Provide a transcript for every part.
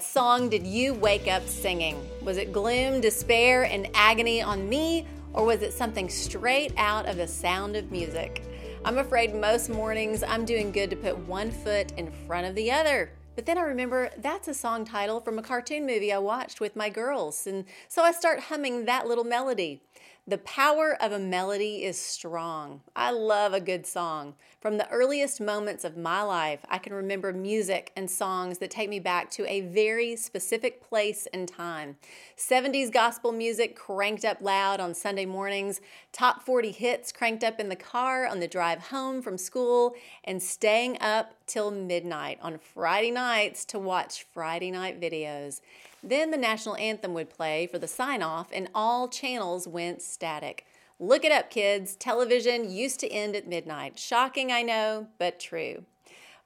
What song did you wake up singing? Was it gloom, despair, and agony on me, or was it something straight out of the sound of music? I'm afraid most mornings I'm doing good to put one foot in front of the other. But then I remember that's a song title from a cartoon movie I watched with my girls, and so I start humming that little melody. The power of a melody is strong. I love a good song. From the earliest moments of my life, I can remember music and songs that take me back to a very specific place and time. 70s gospel music cranked up loud on Sunday mornings, top 40 hits cranked up in the car on the drive home from school, and staying up till midnight on Friday nights to watch Friday night videos. Then the national anthem would play for the sign off, and all channels went static. Look it up, kids. Television used to end at midnight. Shocking, I know, but true.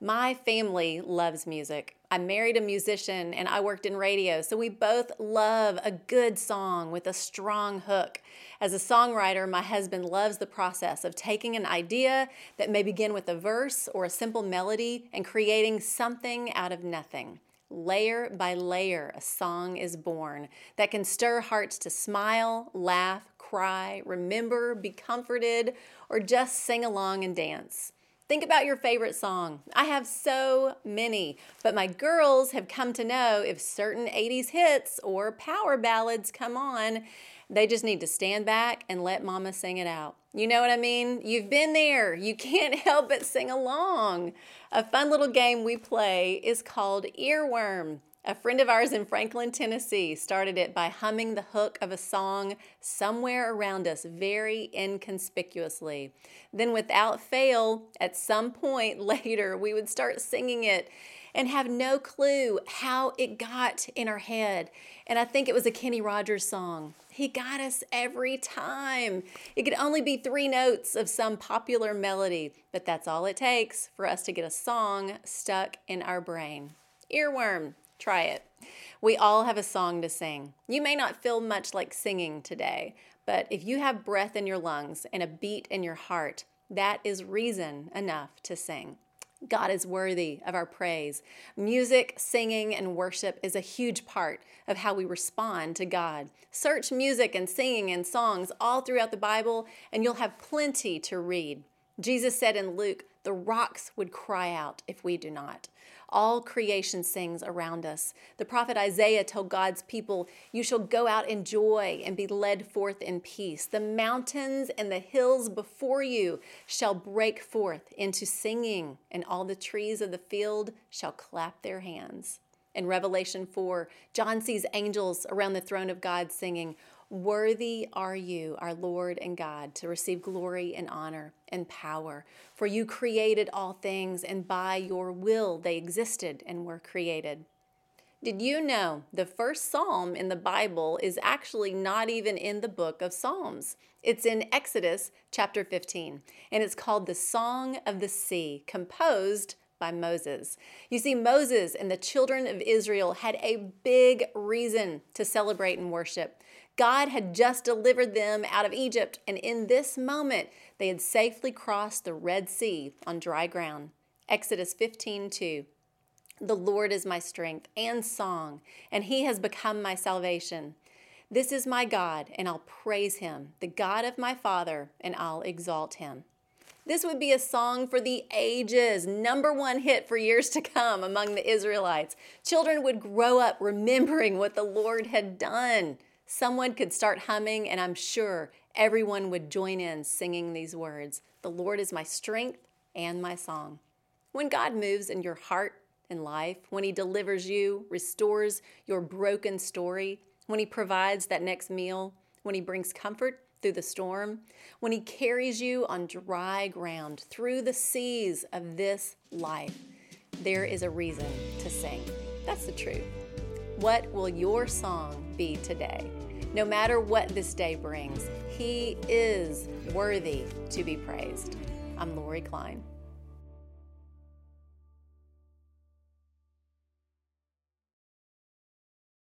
My family loves music. I married a musician and I worked in radio, so we both love a good song with a strong hook. As a songwriter, my husband loves the process of taking an idea that may begin with a verse or a simple melody and creating something out of nothing. Layer by layer, a song is born that can stir hearts to smile, laugh, cry, remember, be comforted, or just sing along and dance. Think about your favorite song. I have so many, but my girls have come to know if certain 80s hits or power ballads come on, they just need to stand back and let mama sing it out. You know what I mean? You've been there. You can't help but sing along. A fun little game we play is called Earworm. A friend of ours in Franklin, Tennessee started it by humming the hook of a song somewhere around us very inconspicuously. Then, without fail, at some point later, we would start singing it and have no clue how it got in our head. And I think it was a Kenny Rogers song. He got us every time. It could only be three notes of some popular melody, but that's all it takes for us to get a song stuck in our brain. Earworm, try it. We all have a song to sing. You may not feel much like singing today, but if you have breath in your lungs and a beat in your heart, that is reason enough to sing. God is worthy of our praise. Music, singing, and worship is a huge part of how we respond to God. Search music and singing and songs all throughout the Bible, and you'll have plenty to read. Jesus said in Luke, The rocks would cry out if we do not. All creation sings around us. The prophet Isaiah told God's people, You shall go out in joy and be led forth in peace. The mountains and the hills before you shall break forth into singing, and all the trees of the field shall clap their hands. In Revelation 4, John sees angels around the throne of God singing, Worthy are you, our Lord and God, to receive glory and honor and power. For you created all things, and by your will they existed and were created. Did you know the first psalm in the Bible is actually not even in the book of Psalms? It's in Exodus chapter 15, and it's called the Song of the Sea, composed by Moses. You see, Moses and the children of Israel had a big reason to celebrate and worship. God had just delivered them out of Egypt, and in this moment, they had safely crossed the Red Sea on dry ground. Exodus 15 2. The Lord is my strength and song, and he has become my salvation. This is my God, and I'll praise him, the God of my father, and I'll exalt him. This would be a song for the ages, number one hit for years to come among the Israelites. Children would grow up remembering what the Lord had done. Someone could start humming, and I'm sure everyone would join in singing these words The Lord is my strength and my song. When God moves in your heart and life, when He delivers you, restores your broken story, when He provides that next meal, when He brings comfort through the storm, when He carries you on dry ground through the seas of this life, there is a reason to sing. That's the truth. What will your song be today? No matter what this day brings, He is worthy to be praised. I'm Lori Klein.